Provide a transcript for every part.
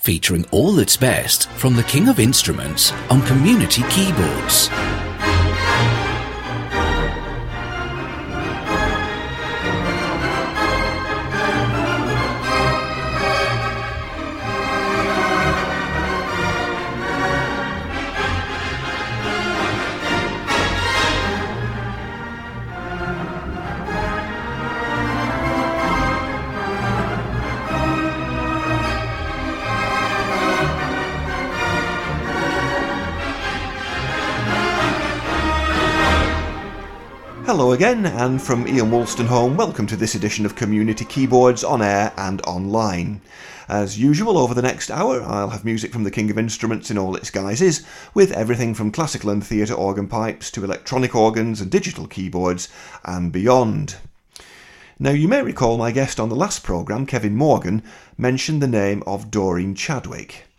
featuring all that's best from the King of Instruments on community keyboards. Again, and from Ian Wolstenholme, welcome to this edition of Community Keyboards on air and online. As usual, over the next hour, I'll have music from the King of Instruments in all its guises, with everything from classical and theatre organ pipes to electronic organs and digital keyboards and beyond. Now, you may recall my guest on the last programme, Kevin Morgan, mentioned the name of Doreen Chadwick.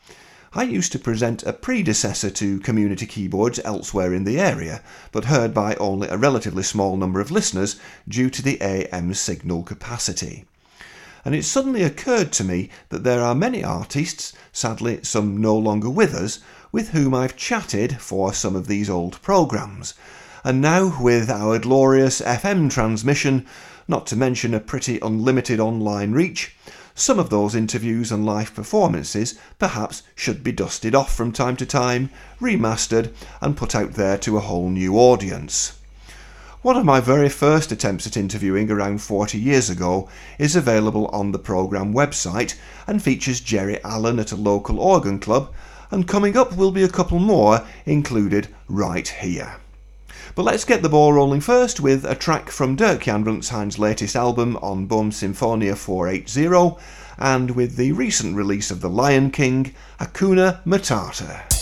I used to present a predecessor to community keyboards elsewhere in the area, but heard by only a relatively small number of listeners due to the AM signal capacity. And it suddenly occurred to me that there are many artists, sadly some no longer with us, with whom I've chatted for some of these old programmes. And now, with our glorious FM transmission, not to mention a pretty unlimited online reach, some of those interviews and live performances perhaps should be dusted off from time to time, remastered, and put out there to a whole new audience. One of my very first attempts at interviewing around 40 years ago is available on the programme website and features Jerry Allen at a local organ club, and coming up will be a couple more included right here. But let's get the ball rolling first with a track from Dirk Jan Ranzijn's latest album on Bohm Symphonia 480 and with the recent release of The Lion King, Hakuna Matata.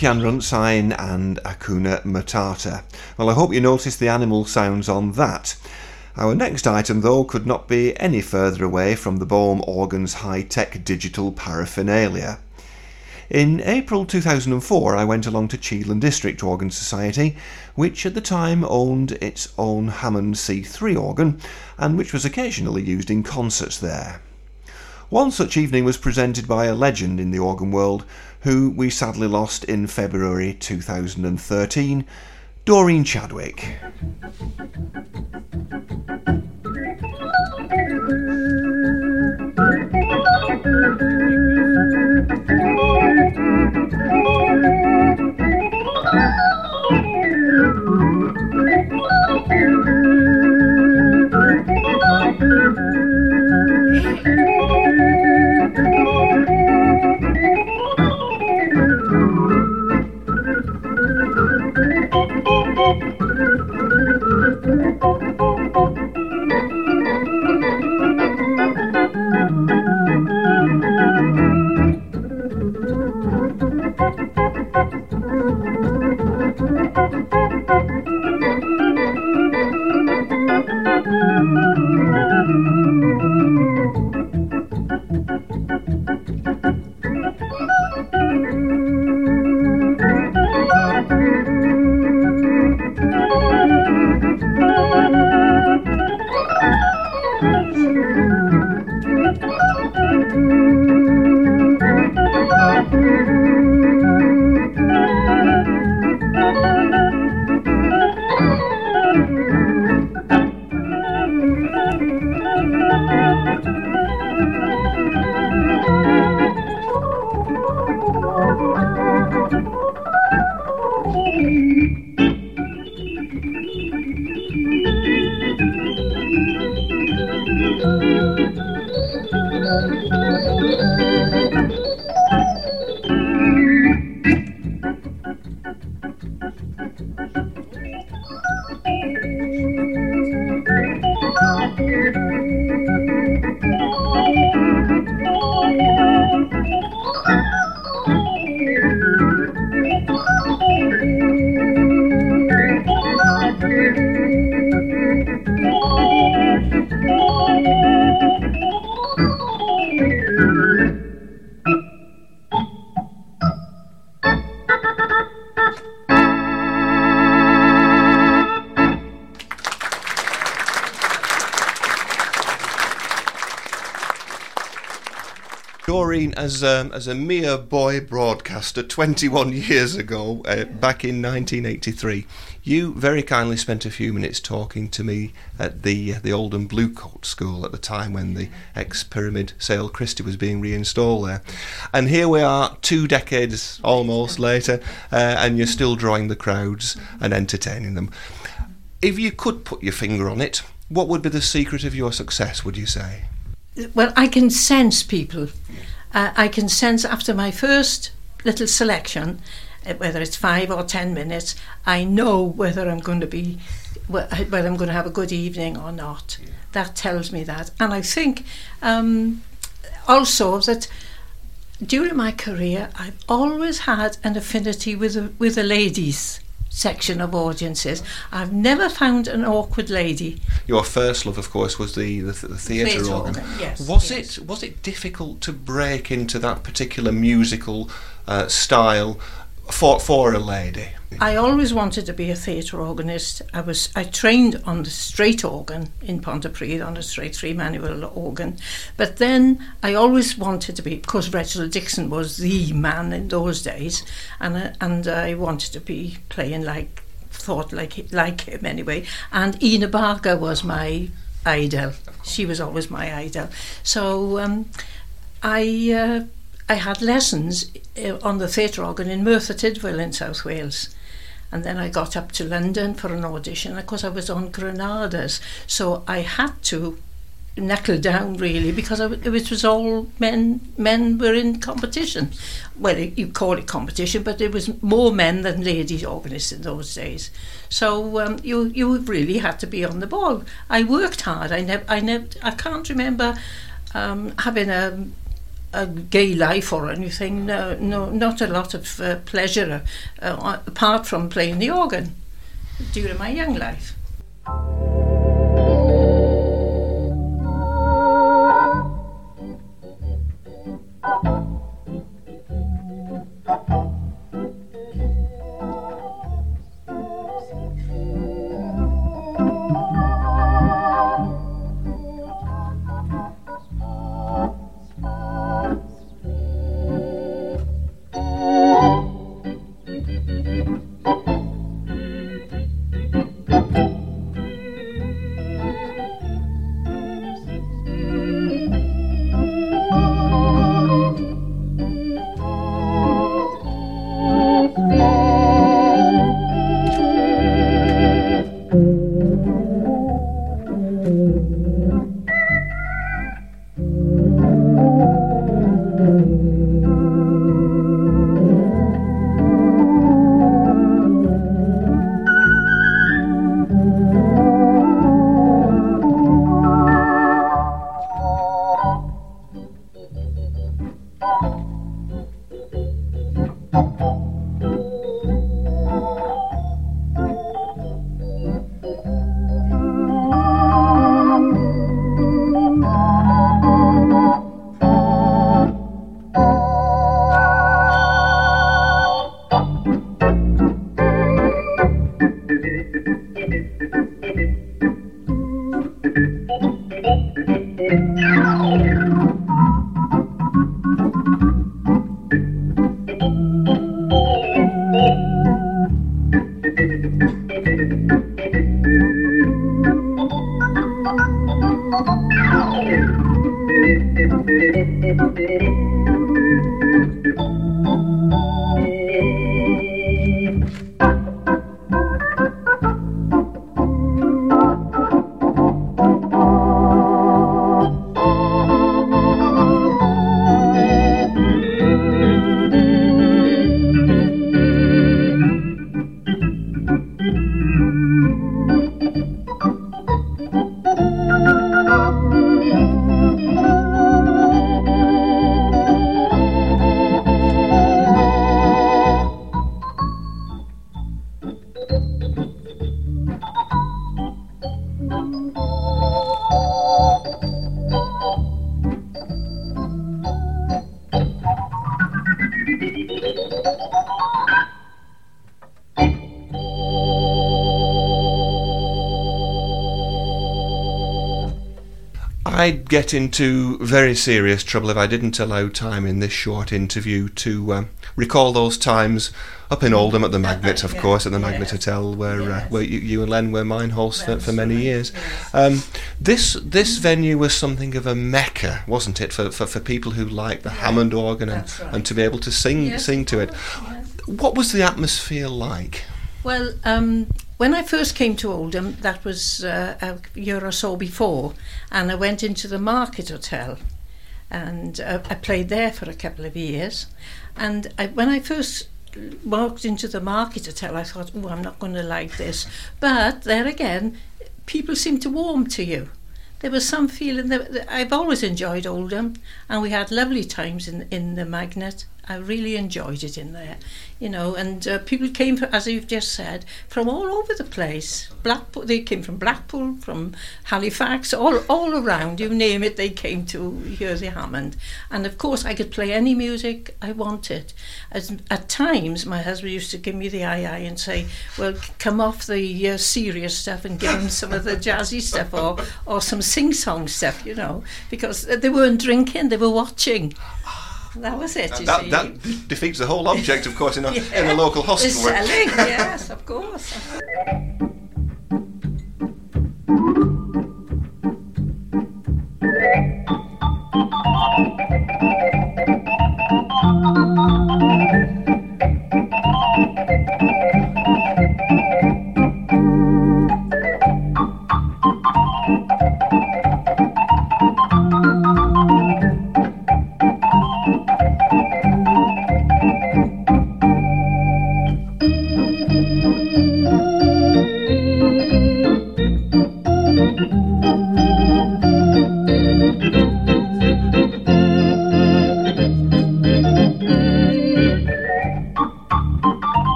Gurkhan Ranzijn and Hakuna Matata. Well, I hope you noticed the animal sounds on that. Our next item, though, could not be any further away from the Bohm organ's high tech digital paraphernalia. In April 2004, I went along to Cheadle and District Organ Society, which at the time owned its own Hammond C3 organ and which was occasionally used in concerts there. One such evening was presented by a legend in the organ world who we sadly lost in February 2013, Doreen Chadwick. As um, as a mere boy broadcaster 21 years ago, uh, back in 1983, you very kindly spent a few minutes talking to me at the uh, the Oldham Bluecoat School at the time when the ex Pyramid Sale Christie was being reinstalled there. And here we are, two decades almost later, uh, and you're still drawing the crowds and entertaining them. If you could put your finger on it, what would be the secret of your success, would you say? Well, I can sense people uh, I can sense after my first little selection, uh, whether it's five or ten minutes, I know whether I'm going to be whether I'm going to have a good evening or not. Yeah. That tells me that, and I think um, also that during my career, I've always had an affinity with the, with the ladies section of audiences. I've never found an awkward lady. Your first love, of course, was the the, the theatre, theatre organ. organ. Yes, was yes. it was it difficult to break into that particular musical uh, style for for a lady? I always wanted to be a theatre organist. I was I trained on the straight organ in Pontypridd on a straight three manual organ, but then I always wanted to be because Reginald Dixon was the man in those days, and uh, and I wanted to be playing like thought like like him anyway. And Ina Barker was my idol. She was always my idol. So um, I. Uh, I had lessons uh, on the theatre organ in Merthyr Tydfil in South Wales. And then I got up to London for an audition. Of course, I was on Granadas, so I had to knuckle down really because it was all men men were in competition. Well you call it competition but it was more men than ladies organists in those days. So um, you you really had to be on the ball. I worked hard. I never I never I can't remember um, having a a gay life or anything. No, no, not a lot of uh, pleasure uh, apart from playing the organ during my young life. I'd get into very serious trouble if I didn't allow time in this short interview to um, recall those times up in Oldham at the Magnet, of yeah. course, at the Magnet yeah. Hotel, where uh, where you, you, and Len were mine hosts for, for many years. Um, this this venue was something of a mecca, wasn't it, for, for, for people who like the. Hammond organ and, right. and to be able to sing yes, sing to it. Yes. What was the atmosphere like? Well, um, when I first came to Oldham, that was uh, a year or so before, and I went into the Market Hotel, and uh, I played there for a couple of years. And I, when I first walked into the Market Hotel, I thought, oh, I'm not going to like this. But there again, people seem to warm to you. There was some feeling that I've always enjoyed Oldham, and we had lovely times in in the Magnet. I really enjoyed it in there, you know, and uh, people came, for, as you've just said, from all over the place. Blackpool, they came from Blackpool, from Halifax, all all around. You name it, they came to hear the Hammond. And of course, I could play any music I wanted. As, at times, my husband used to give me the eye eye and say, "Well, come off the uh, serious stuff and give him some of the jazzy stuff or or some sing song stuff," you know, because they weren't drinking, they were watching. That was it. That, that, defeats the whole object, of course, in a, yeah. in a local hospital. selling, yes, of course.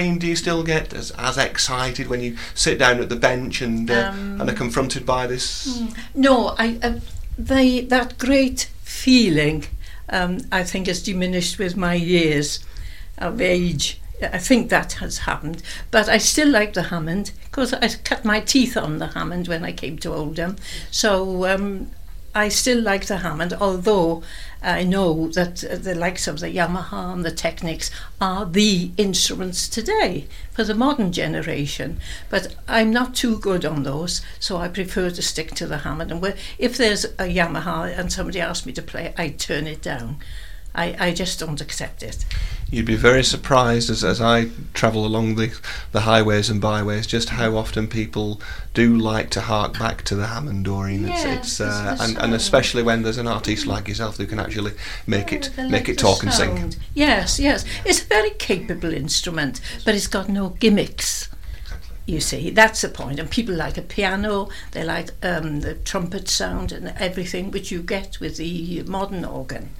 Do you still get as, as excited when you sit down at the bench and uh, Um, and are confronted by this? No, I, uh, they, that great feeling, um, I think, has diminished with my years of age. I think that has happened. But I still like the Hammond because I cut my teeth on the Hammond when I came to Oldham. So um, I still like the Hammond, although I know that the likes of the Yamaha and the Technics are the instruments today for the modern generation. But I'm not too good on those, so I prefer to stick to the Hammond. And if there's a Yamaha and somebody asks me to play, I turn it down. I, I just don't accept it. You'd be very surprised as, as I travel along the, the highways and byways just how often people do like to hark back to the Hammond Doreen. It's, Yeah, it's, uh, and, and especially when there's an artist like yourself who can actually make it Yeah, they make it talk and sing. Yes, yes. It's a very capable instrument, but it's got no gimmicks. You see, that's the point. And people like a piano, they like um, the trumpet sound and everything which you get with the modern organ.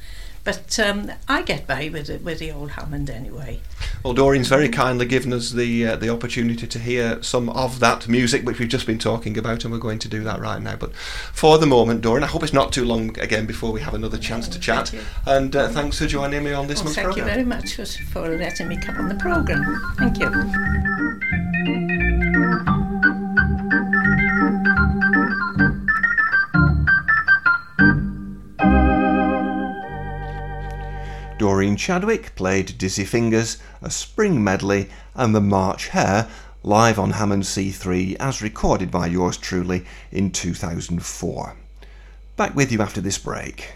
But um, I get by with the, with the old Hammond anyway. Well, Doreen's very kindly given us the uh, the opportunity to hear some of that music which we've just been talking about, and we're going to do that right now. But for the moment, Doreen, I hope it's not too long again before we have another chance to chat. Thank. And uh, thanks for joining me on this Well, month's thank you very much for, for letting me come on the programme. Thank you. Doreen Chadwick played Dizzy Fingers, a spring medley, and the March Hare live on Hammond C3 as recorded by yours truly in 2004. Back with you after this break.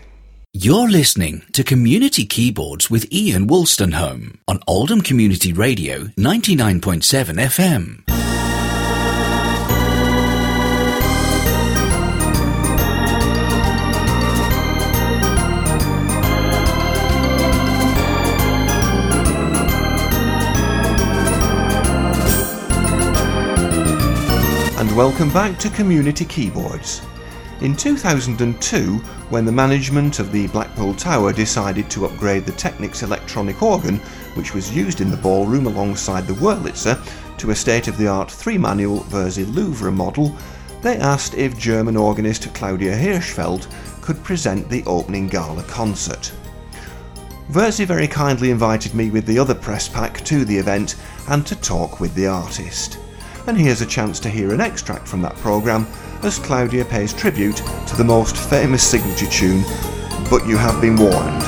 You're listening to Community Keyboards with Ian Wolstenholme on Oldham Community Radio 99.7 FM. Welcome back to Community Keyboards. In 2002, when the management of the Blackpool Tower decided to upgrade the Technics electronic organ, which was used in the ballroom alongside the Wurlitzer, to a state of the art three manual Wersi Louvre model, they asked if German organist Claudia Hirschfeld could present the opening gala concert. Wersi very kindly invited me with the other press pack to the event and to talk with the artist. And here's a chance to hear an extract from that programme as Claudia pays tribute to the most famous signature tune, But You Have Been Warned.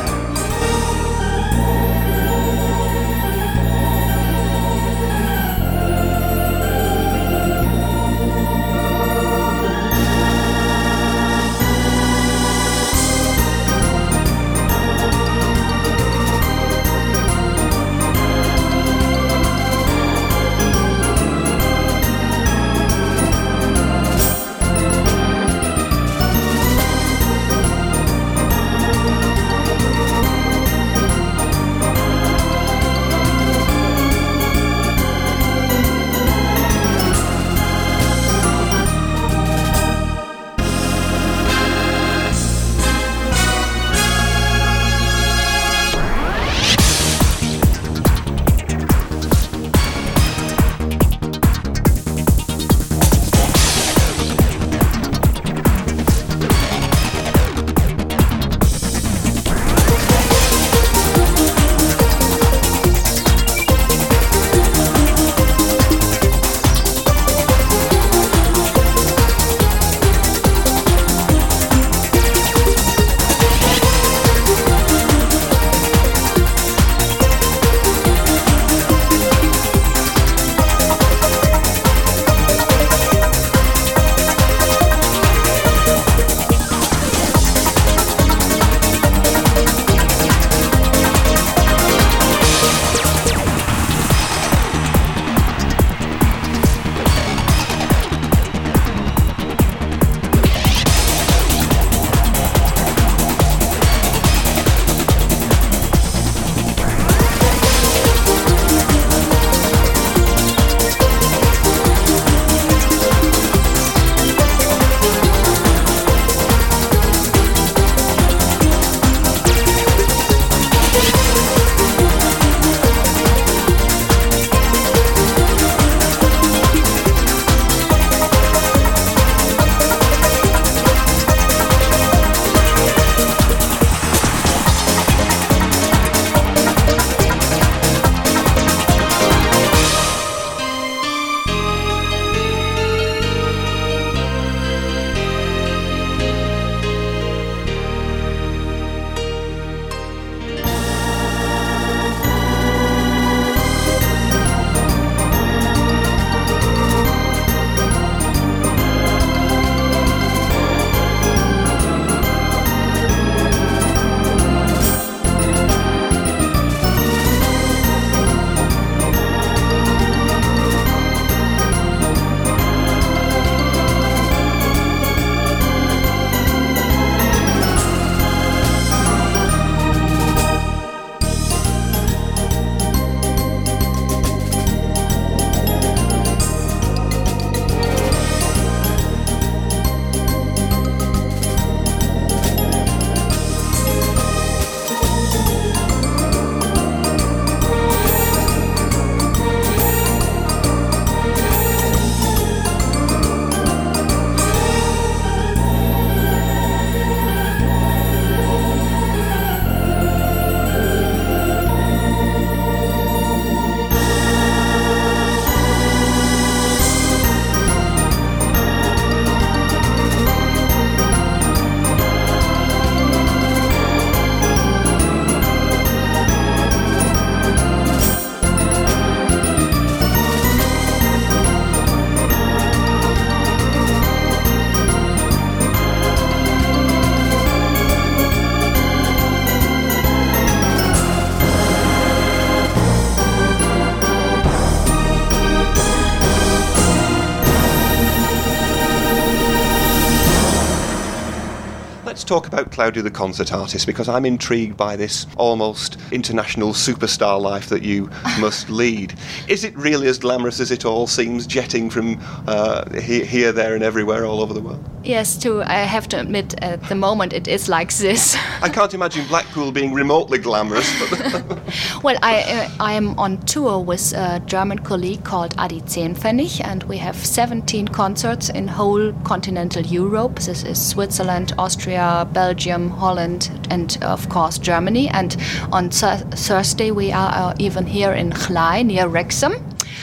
Claudia the concert artist because I'm intrigued by this almost international superstar life that you must lead. Is it really as glamorous as it all seems, jetting from uh, here, there, and everywhere all over the world? Yes, too. I have to admit, at the moment it is like this. I can't imagine Blackpool being remotely glamorous. well, I uh, I am on tour with a German colleague called Adi Zehnpfennig, and we have 17 concerts in whole continental Europe. This is Switzerland, Austria, Belgium, Holland, and of course Germany. And on th Thursday we are uh, even here in Llay near Wrexham.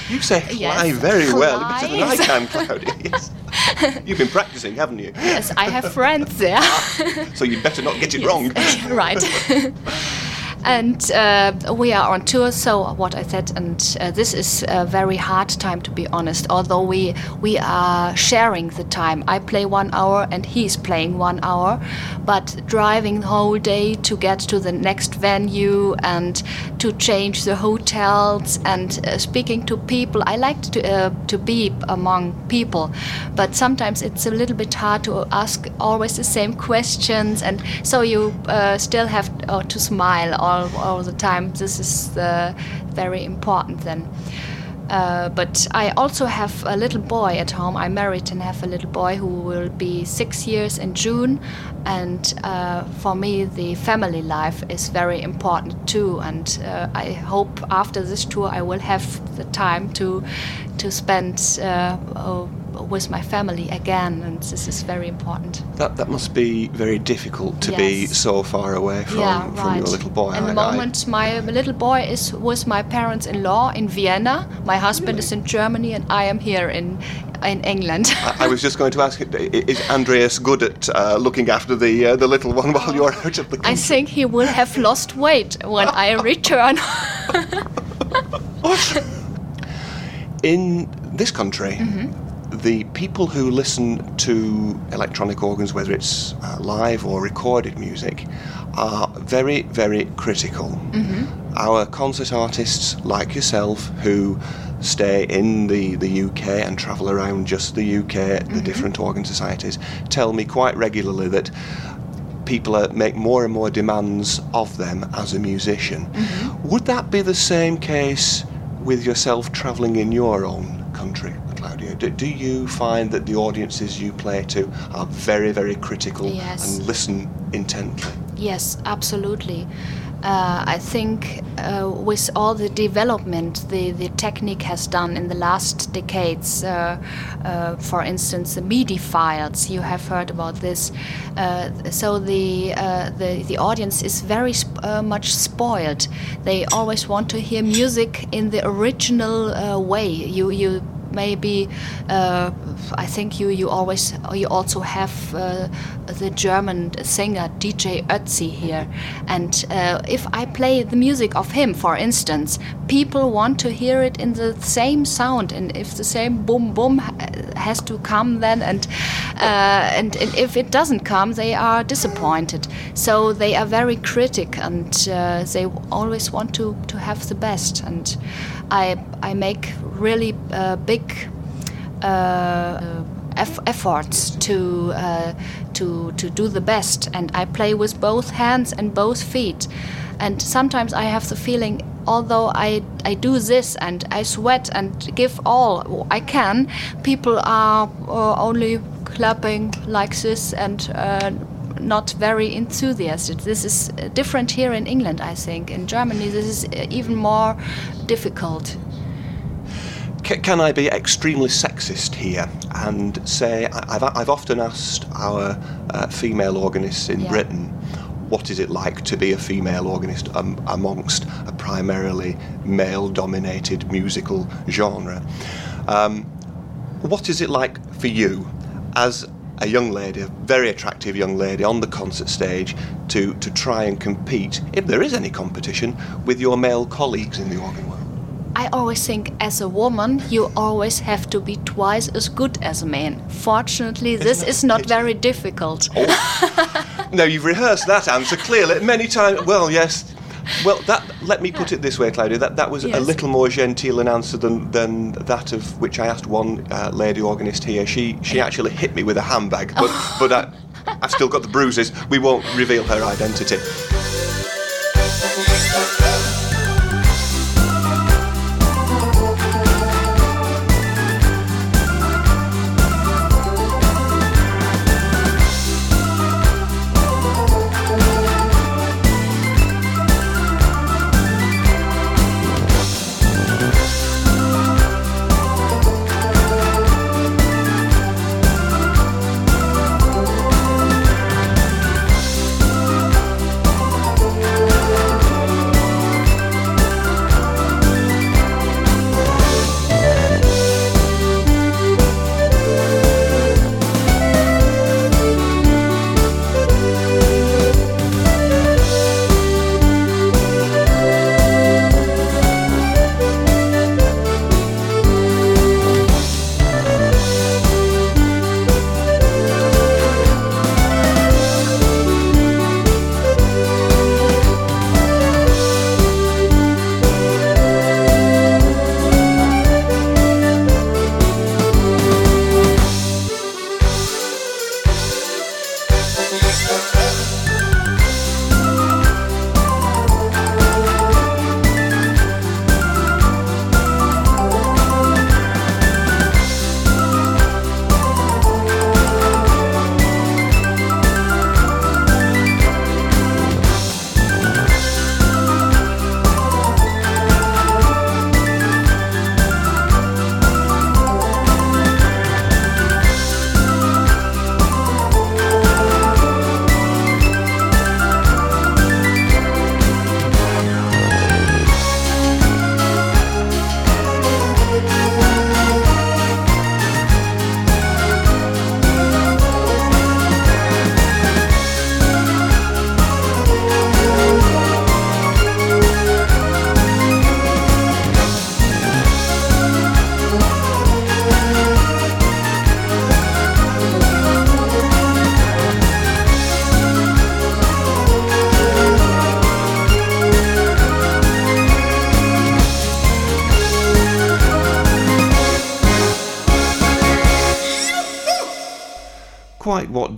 You say Llay yes, very well. Better than I can, Claudia. Yes. You've been practicing, haven't you? Yes, I have friends there. so you'd better not get it yes. wrong. right and uh, we are on tour. So what I said, and uh, this is a very hard time to be honest. Although we we are sharing the time. I play one hour and he's playing one hour, but driving the whole day to get to the next venue and to change the hotels and uh, speaking to people. I like to uh, to be among people, but sometimes it's a little bit hard to ask always the same questions, and so you uh, still have uh, to smile all, all the time. This is uh, very important then. Uh, but I also have a little boy at home. I'm married and have a little boy who will be six years in June. And uh, for me, the family life is very important too. And uh, I hope after this tour, I will have the time to to spend uh, oh, with my family again, and this is very important. That that must be very difficult to yes. be so far away from, yeah, from your little boy. At the moment, my little boy is with my parents-in-law in Vienna. My husband really? is in Germany, and I am here in in England. I, I, was just going to ask: Is Andreas good at uh, looking after the uh, the little one while you're out of the country? I think he will have lost weight when I return. in this country. Mm-hmm the people who listen to electronic organs, whether it's uh, live or recorded music, are very, very critical. Mm-hmm. Our concert artists, like yourself, who stay in the, the UK and travel around just the UK, mm-hmm. the different organ societies, tell me quite regularly that people are, make more and more demands of them as a musician. Mm-hmm. Would that be the same case with yourself travelling in your own country? Claudia? Do, do you find that the audiences you play to are very, very critical yes. and listen intently? Yes, absolutely. Uh, I think uh, with all the development the, the technique has done in the last decades, uh, uh for instance, the MIDI files, you have heard about this. Uh, so the, uh, the, the audience is very sp much spoiled. They always want to hear music in the original way. You, you maybe uh, I think you you always you also have uh, the German singer DJ Ötzi here, and uh, if I play the music of him, for instance, people want to hear it in the same sound, and if the same boom boom has to come then, and uh, and, if it doesn't come, they are disappointed. So they are very critic, and uh, they always want to to have the best and. I, I make really uh, big uh, efforts to, uh, to, to do the best, and I play with both hands and both feet. And sometimes I have the feeling, although I, I do this and I sweat and give all I can, people are uh, only clapping like this and uh, not very enthusiastic. This is different here in England, I think. In Germany, this is even more difficult. Can I be extremely sexist here and say I've, I've often asked our uh, female organists in yeah. Britain what is it like to be a female organist um, amongst a primarily male dominated musical genre? Um, what is it like for you as a young lady, a very attractive young lady on the concert stage to, to try and compete, if there is any competition, with your male colleagues in the organ world? I always think as a woman, you always have to be twice as good as a man. Fortunately, Isn't this is not very difficult. Oh. no, you've rehearsed that answer clearly many times. Well, yes, well, that let me put it this way, Claudia. That that was yes. a little more genteel an answer than, than that of which I asked one uh, lady organist here. She she actually hit me with a handbag, but but I, I've still got the bruises. We won't reveal her identity.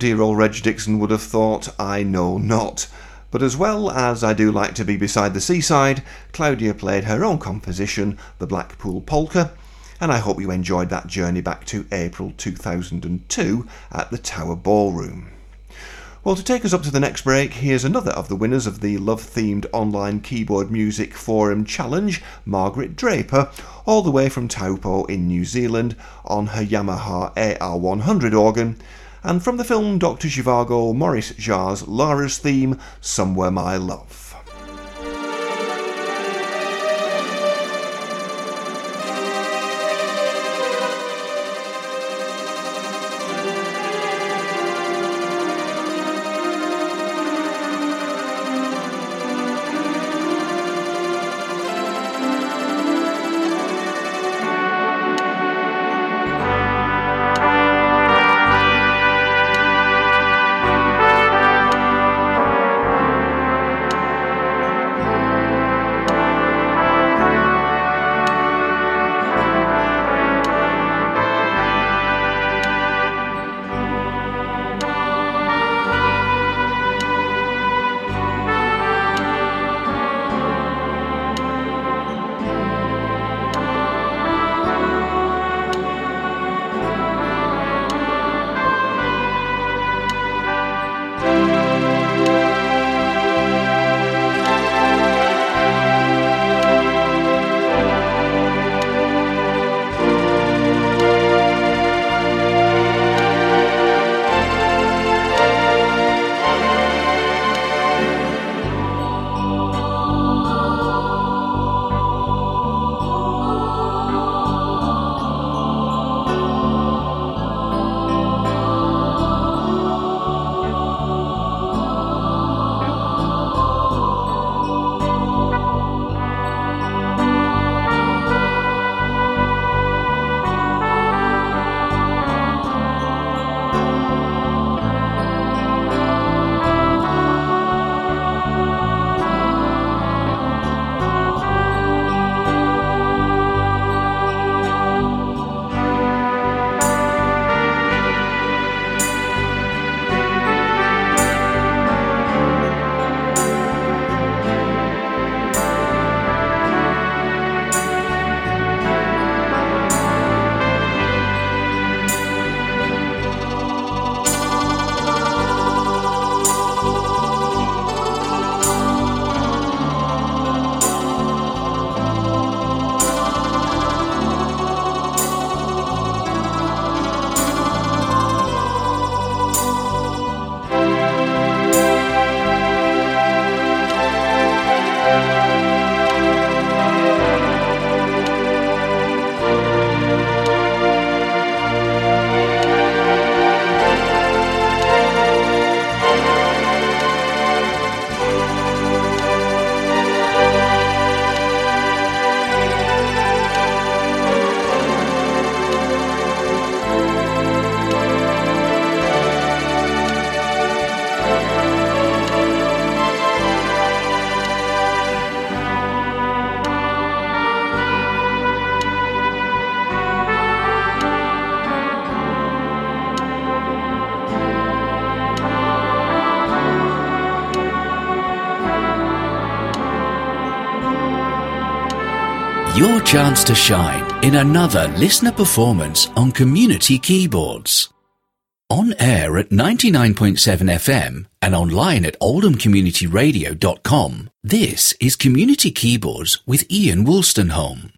Dear old Reg Dixon would have thought, I know not. But as well as I do like to be beside the seaside, Claudia played her own composition, the Blackpool Polka, and I hope you enjoyed that journey back to April 2002 at the Tower Ballroom. Well, to take us up to the next break, here's another of the winners of the love themed online keyboard music forum challenge, Margaret Draper, all the way from Taupo in New Zealand on her Yamaha AR100 organ and from the film Dr. Zhivago, Maurice Jarre's Lara's theme, Somewhere My Love. Chance to shine in another listener performance on Community Keyboards. On air at 99.7 FM and online at oldhamcommunityradio.com, this is Community Keyboards with Ian Wolstenholme.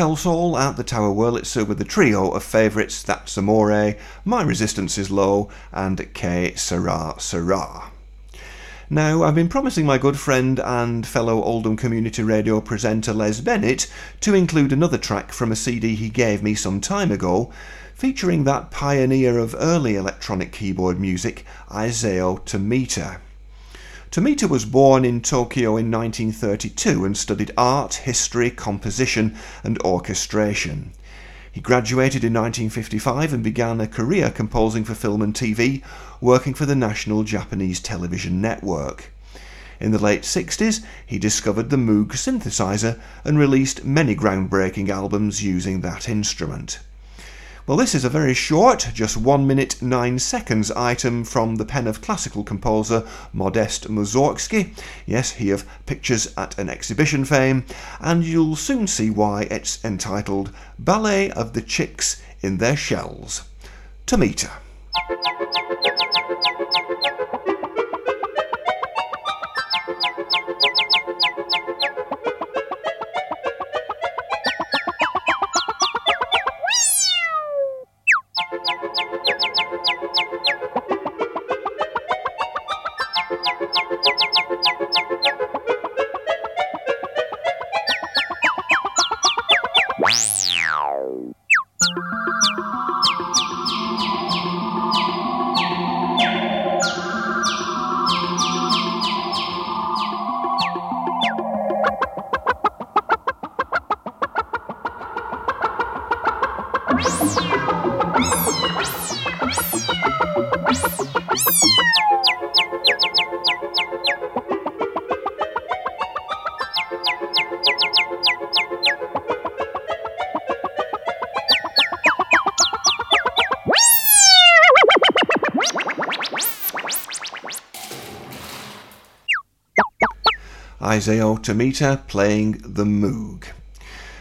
Kelsall at the Tower Wurlitzer with the trio of favourites That's Amore, My Resistance is Low, and Que Sera Sera. Now, I've been promising my good friend and fellow Oldham Community Radio presenter Les Bennett to include another track from a CD he gave me some time ago, featuring that pioneer of early electronic keyboard music, Isao Tomita. Tomita was born in Tokyo in 1932 and studied art, history, composition, and orchestration. He graduated in 1955 and began a career composing for film and TV, working for the National Japanese Television Network. In the late 60s, he discovered the Moog synthesizer and released many groundbreaking albums using that instrument. Well, this is a very short, just 1 minute 9 seconds item from the pen of classical composer Modest Mussorgsky. Yes, he of Pictures at an Exhibition fame, and you'll soon see why it's entitled Ballet of the Chicks in Their Shells. Tomita. Isao Tomita playing the Moog.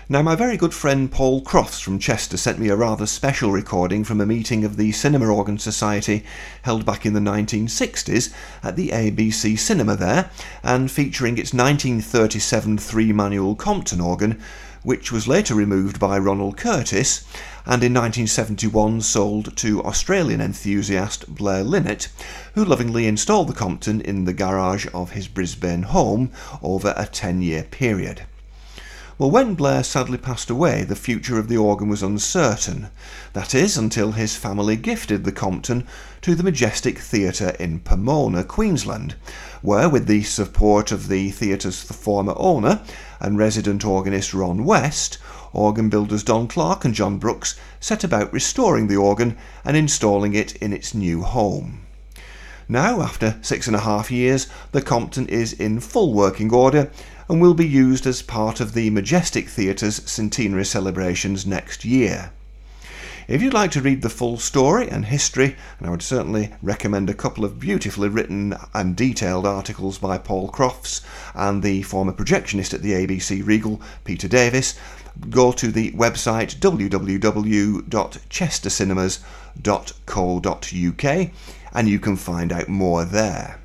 Now, my very good friend Paul Crofts from Chester sent me a rather special recording from a meeting of the Cinema Organ Society held back in the 1960s at the ABC Cinema there, and featuring its 1937 three manual Compton organ, which was later removed by Ronald Curtis and in 1971 sold to Australian enthusiast Blair Linnett, who lovingly installed the Compton in the garage of his Brisbane home over a 10 year period. Well, when Blair sadly passed away, the future of the organ was uncertain. That is, until his family gifted the Compton to the Majestic Theatre in Pomona, Queensland, where, with the support of the theatre's former owner and resident organist Ron West, organ builders Don Clark and John Brooks set about restoring the organ and installing it in its new home. Now, after six and a half years, the Compton is in full working order and will be used as part of the Majestic Theatre's centenary celebrations next year. If you'd like to read the full story and history, and I would certainly recommend a couple of beautifully written and detailed articles by Paul Crofts and the former projectionist at the ABC Regal, Peter Davis, go to the website www.chestercinemas.co.uk and you can find out more there.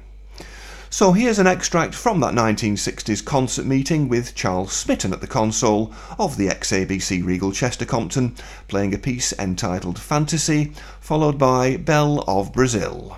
So here's an extract from that 1960s concert meeting with Charles Smitten at the console of the XABC Regal Chester Compton, playing a piece entitled Fantasy, followed by Bell of Brazil.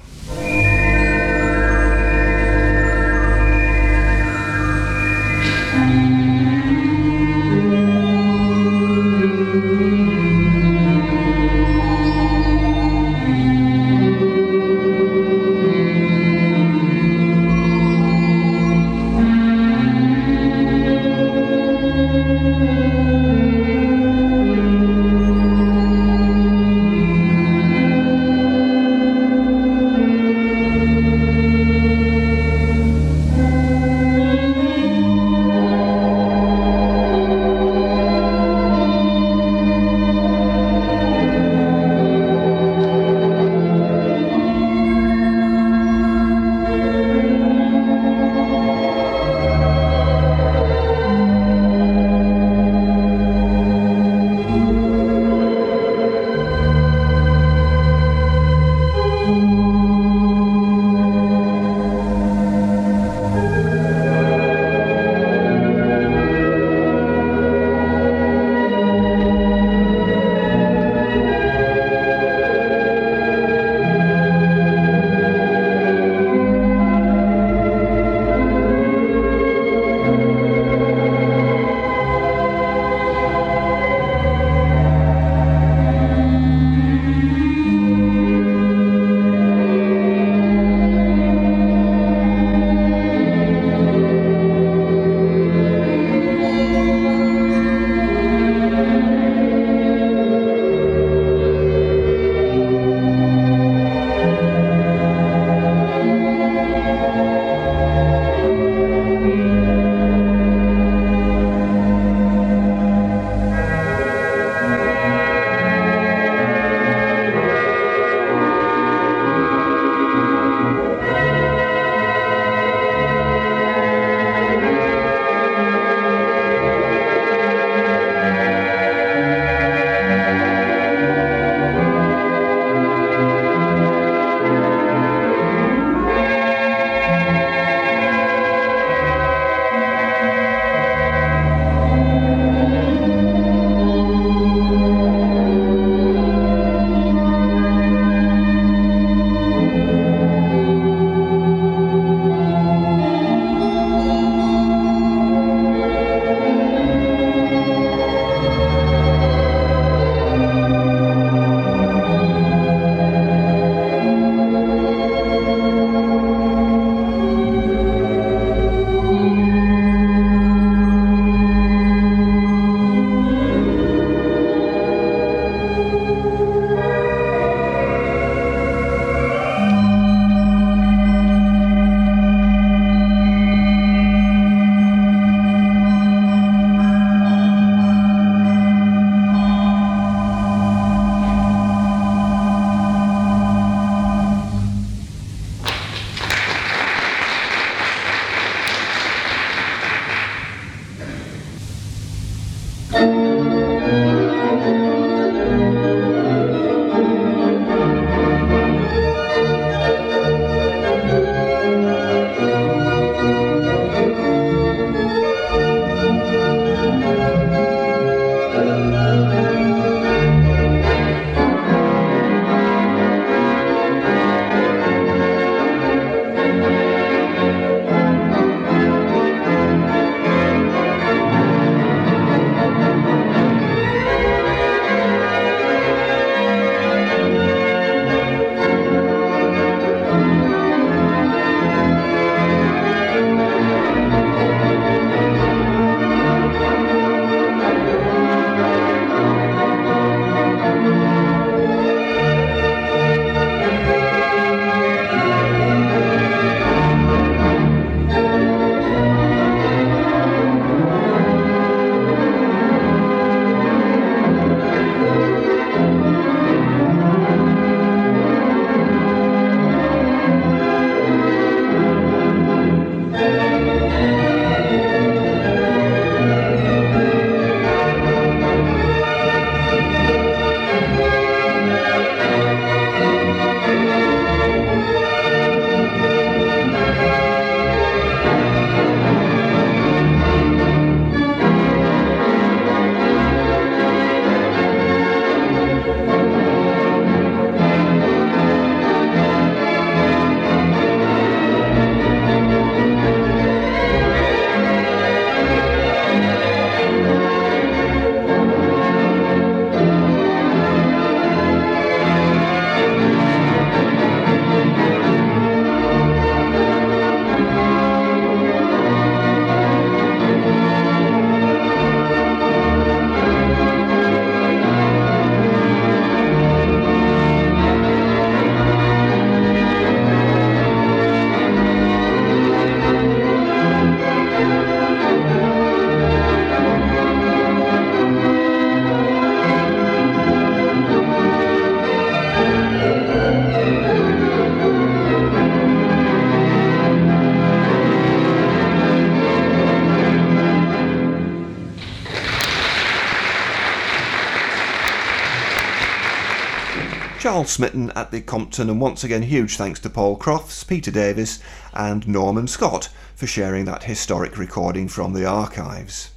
Charles Smitten at the Compton, and once again, huge thanks to Paul Crofts, Peter Davis, and Norman Scott for sharing that historic recording from the archives.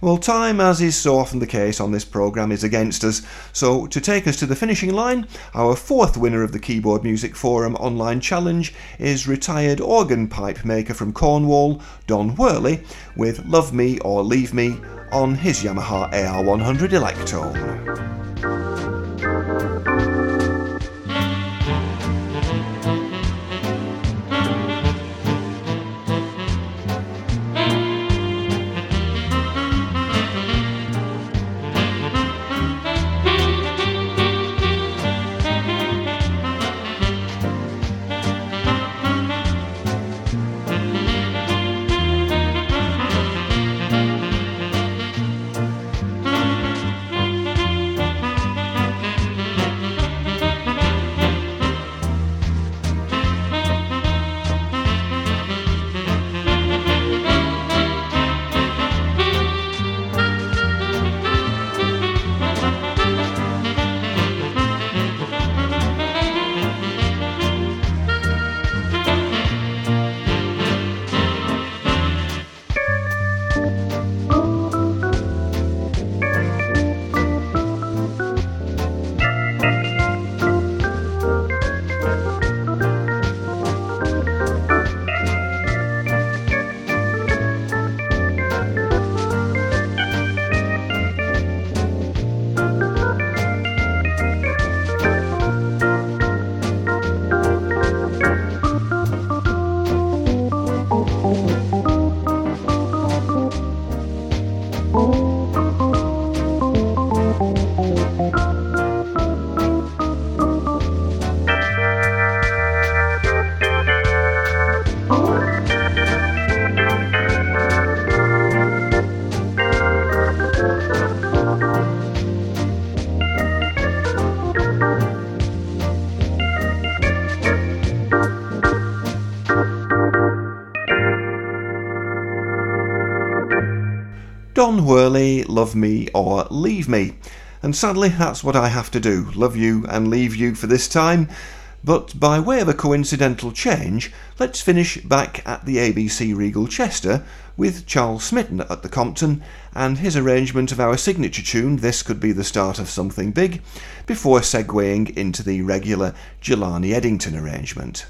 Well, time, as is so often the case on this programme, is against us, so to take us to the finishing line, our fourth winner of the Keyboard Music Forum online challenge is retired organ pipe maker from Cornwall, Don Worley, with Love Me or Leave Me on his Yamaha AR100 Electone. Worley, Love Me or Leave Me. And sadly, that's what I have to do love you and leave you for this time. But by way of a coincidental change, let's finish back at the ABC Regal Chester with Charles Smitten at the Compton and his arrangement of our signature tune, This Could Be the Start of Something Big, before segueing into the regular Jelani Eddington arrangement.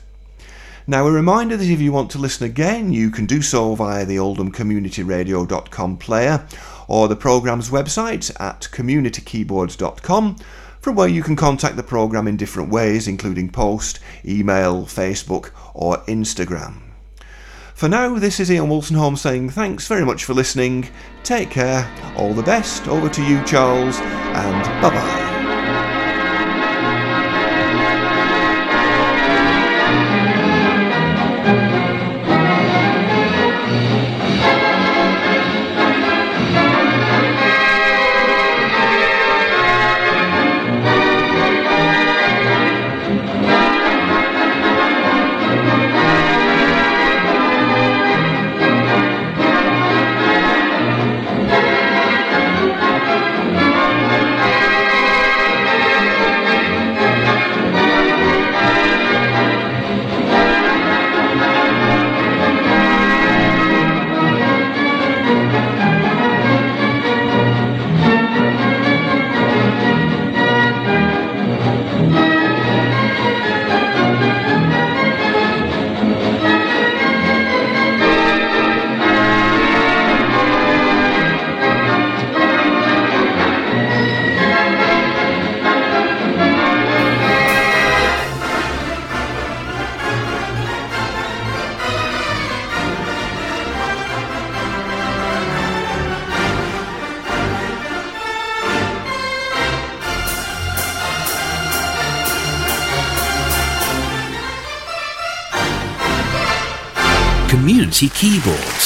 Now, a reminder that if you want to listen again, you can do so via the oldhamcommunityradio.com player or the programme's website at communitykeyboards.com, from where you can contact the programme in different ways, including post, email, Facebook, or Instagram. For now, this is Ian Wolstenholme saying thanks very much for listening, take care, all the best, over to you, Charles, and bye bye. Keyboards.